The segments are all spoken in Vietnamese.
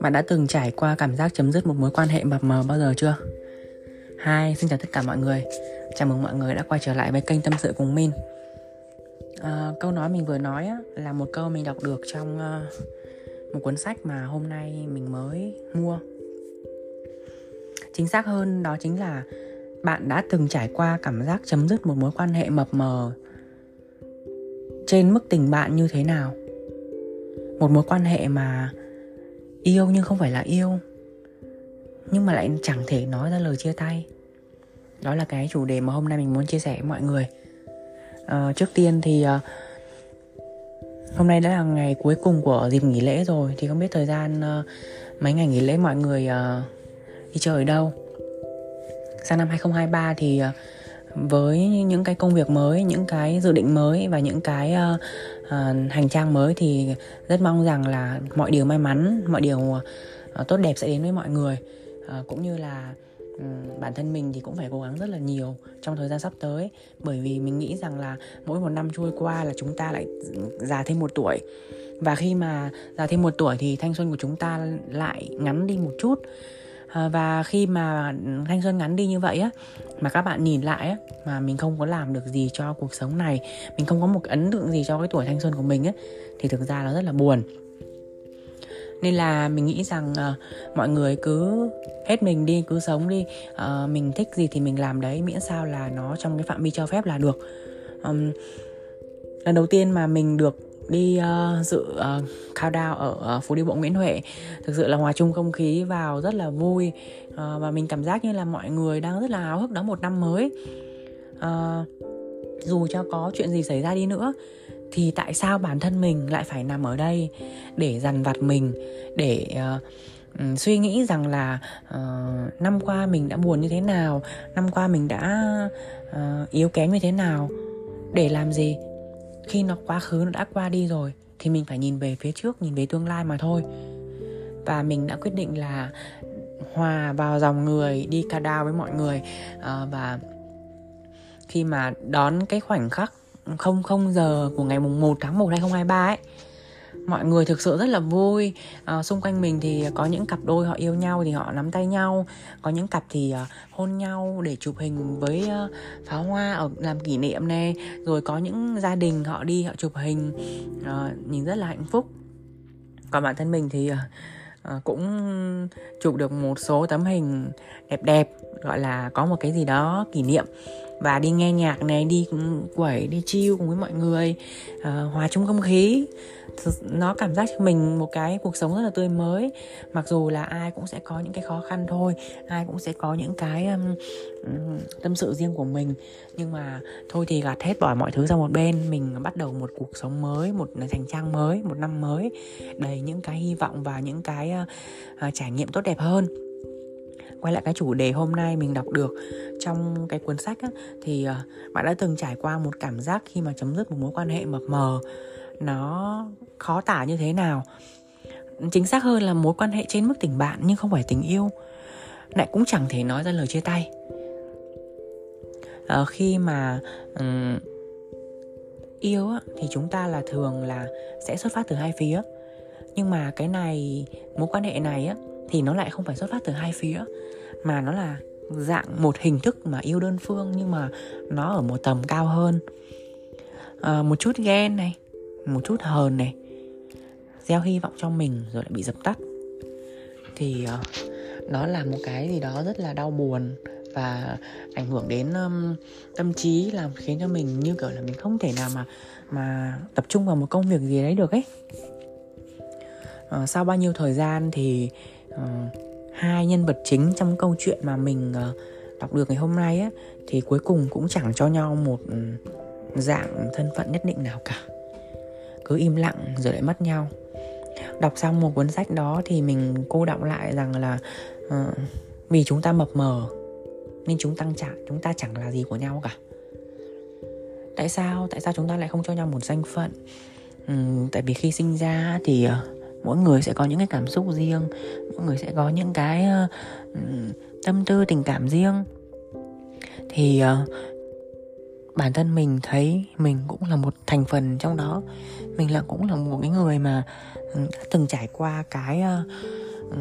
Bạn đã từng trải qua cảm giác chấm dứt một mối quan hệ mập mờ bao giờ chưa? Hai, xin chào tất cả mọi người. Chào mừng mọi người đã quay trở lại với kênh Tâm sự cùng Min. À, Câu nói mình vừa nói á, là một câu mình đọc được trong uh, một cuốn sách mà hôm nay mình mới mua. Chính xác hơn đó chính là bạn đã từng trải qua cảm giác chấm dứt một mối quan hệ mập mờ trên mức tình bạn như thế nào? Một mối quan hệ mà yêu nhưng không phải là yêu nhưng mà lại chẳng thể nói ra lời chia tay. Đó là cái chủ đề mà hôm nay mình muốn chia sẻ với mọi người. À, trước tiên thì à, hôm nay đã là ngày cuối cùng của dịp nghỉ lễ rồi thì không biết thời gian à, mấy ngày nghỉ lễ mọi người à, đi chơi ở đâu. Sang năm 2023 thì à, với những cái công việc mới những cái dự định mới và những cái uh, uh, hành trang mới thì rất mong rằng là mọi điều may mắn mọi điều uh, tốt đẹp sẽ đến với mọi người. Uh, cũng như là um, bản thân mình thì cũng phải cố gắng rất là nhiều trong thời gian sắp tới. Bởi vì mình nghĩ rằng là mỗi một năm trôi qua là chúng ta lại già thêm một tuổi. Và khi mà già thêm một tuổi thì thanh xuân của chúng ta lại ngắn đi một chút. Ờ, và khi mà thanh xuân ngắn đi như vậy á mà các bạn nhìn lại á mà mình không có làm được gì cho cuộc sống này mình không có một ấn tượng gì cho cái tuổi thanh xuân của mình á thì thực ra nó rất là buồn. Nên là mình nghĩ rằng uh, mọi người cứ hết mình đi cứ sống đi. Uh, mình thích gì thì mình làm đấy miễn sao là nó trong cái phạm vi cho phép là được. Um, lần đầu tiên mà mình được đi uh, dự uh, countdown ở uh, phố đi bộ Nguyễn Huệ. Thực sự là hòa chung không khí vào rất là vui uh, và mình cảm giác như là mọi người đang rất là háo hức đón một năm mới. Uh, dù cho có chuyện gì xảy ra đi nữa thì tại sao bản thân mình lại phải nằm ở đây để dằn vặt mình để uh, suy nghĩ rằng là uh, năm qua mình đã buồn như thế nào năm qua mình đã uh, yếu kém như thế nào để làm gì? Khi nó quá khứ nó đã qua đi rồi thì mình phải nhìn về phía trước nhìn về tương lai mà thôi. Và mình đã quyết định là hòa vào dòng người đi ca đao với mọi người. À, và khi mà đón cái khoảnh khắc không không giờ của ngày mùng 1 tháng 1 2023 ấy mọi người thực sự rất là vui. À, xung quanh mình thì có những cặp đôi họ yêu nhau thì họ nắm tay nhau. Có những cặp thì uh, hôn nhau để chụp hình với uh, pháo hoa ở làm kỷ niệm nè. Rồi có những gia đình họ đi họ chụp hình. Uh, nhìn rất là hạnh phúc. Còn bản thân mình thì uh, uh, cũng chụp được một số tấm hình đẹp đẹp gọi là có một cái gì đó kỷ niệm và đi nghe nhạc này đi quẩy đi chill cùng với mọi người uh, hòa chung không khí. Nó cảm giác cho mình một cái cuộc sống rất là tươi mới. Mặc dù là ai cũng sẽ có những cái khó khăn thôi ai cũng sẽ có những cái um, tâm sự riêng của mình. Nhưng mà thôi thì gạt hết bỏ mọi thứ sang một bên mình bắt đầu một cuộc sống mới một thành trang mới một năm mới đầy những cái hy vọng và những cái uh, uh, trải nghiệm tốt đẹp hơn quay lại cái chủ đề hôm nay mình đọc được trong cái cuốn sách á, thì ờ, bạn đã từng trải qua một cảm giác khi mà chấm dứt một mối quan hệ mập mờ nó khó tả như thế nào? Chính xác hơn là mối quan hệ trên mức tình bạn nhưng không phải tình yêu lại cũng chẳng thể nói ra lời chia tay. À, khi mà um, yêu á, thì chúng ta là thường là sẽ xuất phát từ hai phía. Nhưng mà cái này mối quan hệ này á thì nó lại không phải xuất phát từ hai phía mà nó là dạng một hình thức mà yêu đơn phương nhưng mà nó ở một tầm cao hơn. À, một chút ghen này một chút hờn này gieo hy vọng cho mình rồi lại bị dập tắt. Thì uh, nó là một cái gì đó rất là đau buồn và ảnh hưởng đến um, tâm trí làm khiến cho mình như kiểu là mình không thể nào mà mà tập trung vào một công việc gì đấy được ấy. Uh, sau bao nhiêu thời gian thì uh, hai nhân vật chính trong câu chuyện mà mình uh, đọc được ngày hôm nay á thì cuối cùng cũng chẳng cho nhau một ừ, dạng thân phận nhất định nào cả. Cứ im lặng rồi lại mất nhau. Đọc xong một cuốn sách đó thì mình cô đọng lại rằng là uh, vì chúng ta mập mờ nên chúng tăng chẳng chúng ta chẳng là gì của nhau cả. Tại sao tại sao chúng ta lại không cho nhau một danh phận? Uhm, tại vì khi sinh ra thì uh, mỗi người sẽ có những cái cảm xúc riêng mỗi người sẽ có những cái uh, tâm tư tình cảm riêng. Thì uh, bản thân mình thấy mình cũng là một thành phần trong đó. Mình là cũng là một cái người mà đã từng trải qua cái uh,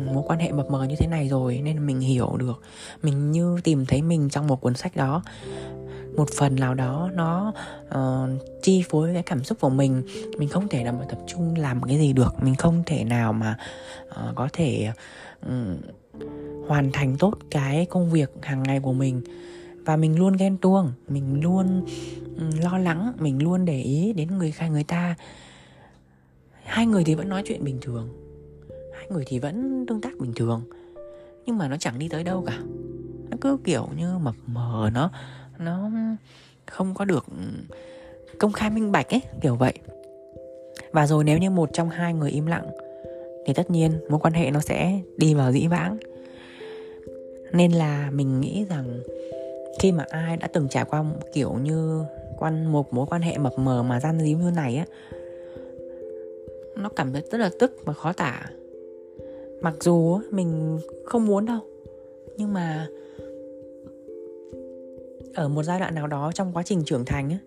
mối quan hệ mập mờ như thế này rồi nên mình hiểu được. Mình như tìm thấy mình trong một cuốn sách đó một phần nào đó nó uh, chi phối cái cảm xúc của mình. Mình không thể nào mà tập trung làm cái gì được. Mình không thể nào mà uh, có thể um, hoàn thành tốt cái công việc hàng ngày của mình. Và mình luôn ghen tuông mình luôn um, lo lắng mình luôn để ý đến người khác người ta. Hai người thì vẫn nói chuyện bình thường. Hai người thì vẫn tương tác bình thường. Nhưng mà nó chẳng đi tới đâu cả. Nó cứ kiểu như mập mờ nó nó không có được công khai minh bạch ấy, kiểu vậy. Và rồi nếu như một trong hai người im lặng, thì tất nhiên mối quan hệ nó sẽ đi vào dĩ vãng. Nên là mình nghĩ rằng khi mà ai đã từng trải qua kiểu như quan, một mối quan hệ mập mờ mà gian díu như này á, nó cảm thấy rất là tức và khó tả. Mặc dù mình không muốn đâu, nhưng mà ở một giai đoạn nào đó trong quá trình trưởng thành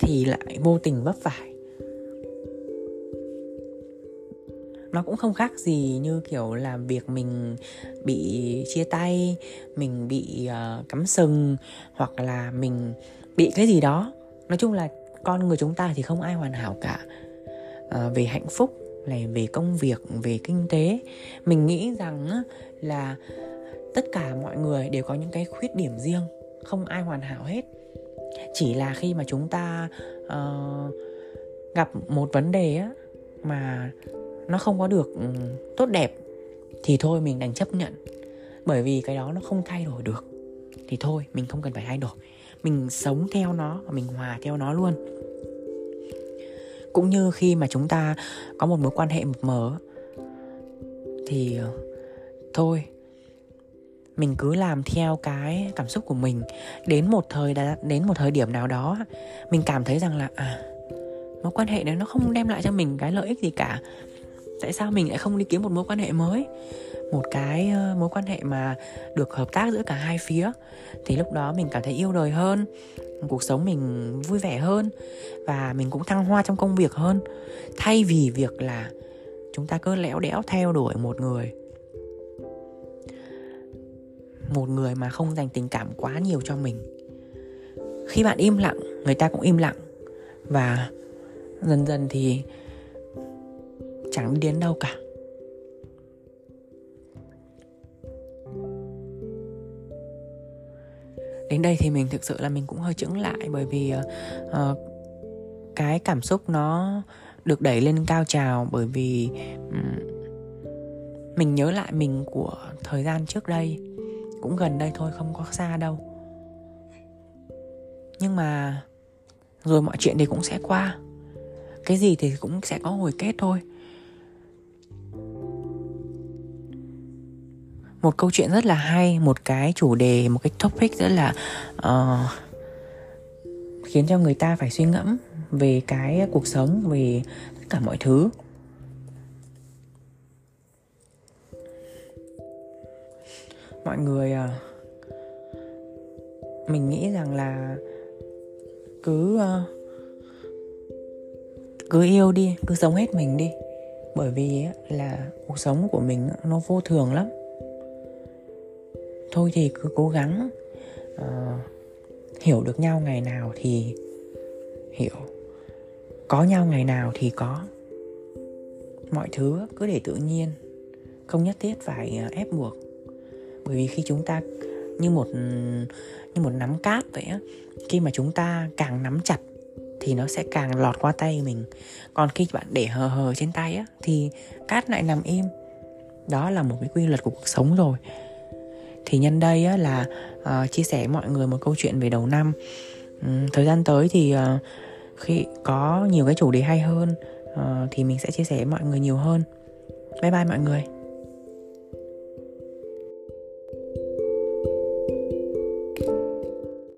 thì lại vô tình vấp phải. Nó cũng không khác gì như kiểu là việc mình bị chia tay mình bị uh, cắm sừng hoặc là mình bị cái gì đó. Nói chung là con người chúng ta thì không ai hoàn hảo cả. Uh, về hạnh phúc này về công việc về kinh tế mình nghĩ rằng là tất cả mọi người đều có những cái khuyết điểm riêng không ai hoàn hảo hết. Chỉ là khi mà chúng ta uh, gặp một vấn đề á mà nó không có được ừ, tốt đẹp thì thôi mình đành chấp nhận. Bởi vì cái đó nó không thay đổi được. Thì thôi mình không cần phải thay đổi. Mình sống theo nó và mình hòa theo nó luôn. Cũng như khi mà chúng ta có một mối quan hệ mập mờ thì ờ, thôi mình cứ làm theo cái cảm xúc của mình. Đến một thời đã, đến một thời điểm nào đó, mình cảm thấy rằng là à mối quan hệ này nó không đem lại cho mình cái lợi ích gì cả. Tại sao mình lại không đi kiếm một mối quan hệ mới? Một cái mối quan hệ mà được hợp tác giữa cả hai phía. Thì lúc đó mình cảm thấy yêu đời hơn, cuộc sống mình vui vẻ hơn và mình cũng thăng hoa trong công việc hơn. Thay vì việc là chúng ta cứ lẽo đẽo theo đuổi một người một người mà không dành tình cảm quá nhiều cho mình. Khi bạn im lặng người ta cũng im lặng. Và dần dần thì chẳng đi đến đâu cả. Đến đây thì mình thực sự là mình cũng hơi chững lại bởi vì uh, cái cảm xúc nó được đẩy lên cao trào bởi vì um, mình nhớ lại mình của thời gian trước đây cũng gần đây thôi không có xa đâu. Nhưng mà rồi mọi chuyện thì cũng sẽ qua. Cái gì thì cũng sẽ có hồi kết thôi. Một câu chuyện rất là hay một cái chủ đề một cái topic rất là uh, khiến cho người ta phải suy ngẫm về cái cuộc sống về tất cả mọi thứ. Mọi người à, mình nghĩ rằng là cứ à, cứ yêu đi cứ sống hết mình đi. Bởi vì là cuộc sống của mình nó vô thường lắm. Thôi thì cứ cố gắng uh, hiểu được nhau ngày nào thì hiểu. Có nhau ngày nào thì có. Mọi thứ cứ để tự nhiên không nhất thiết phải ép buộc bởi vì khi chúng ta như một như một nắm cát vậy á khi mà chúng ta càng nắm chặt thì nó sẽ càng lọt qua tay mình. Còn khi bạn để hờ hờ trên tay á thì cát lại nằm im. Đó là một cái quy luật của cuộc sống rồi. Thì nhân đây á, là uh, chia sẻ mọi người một câu chuyện về đầu năm. Um, thời gian tới thì uh, khi có nhiều cái chủ đề hay hơn uh, thì mình sẽ chia sẻ với mọi người nhiều hơn. Bye bye mọi người.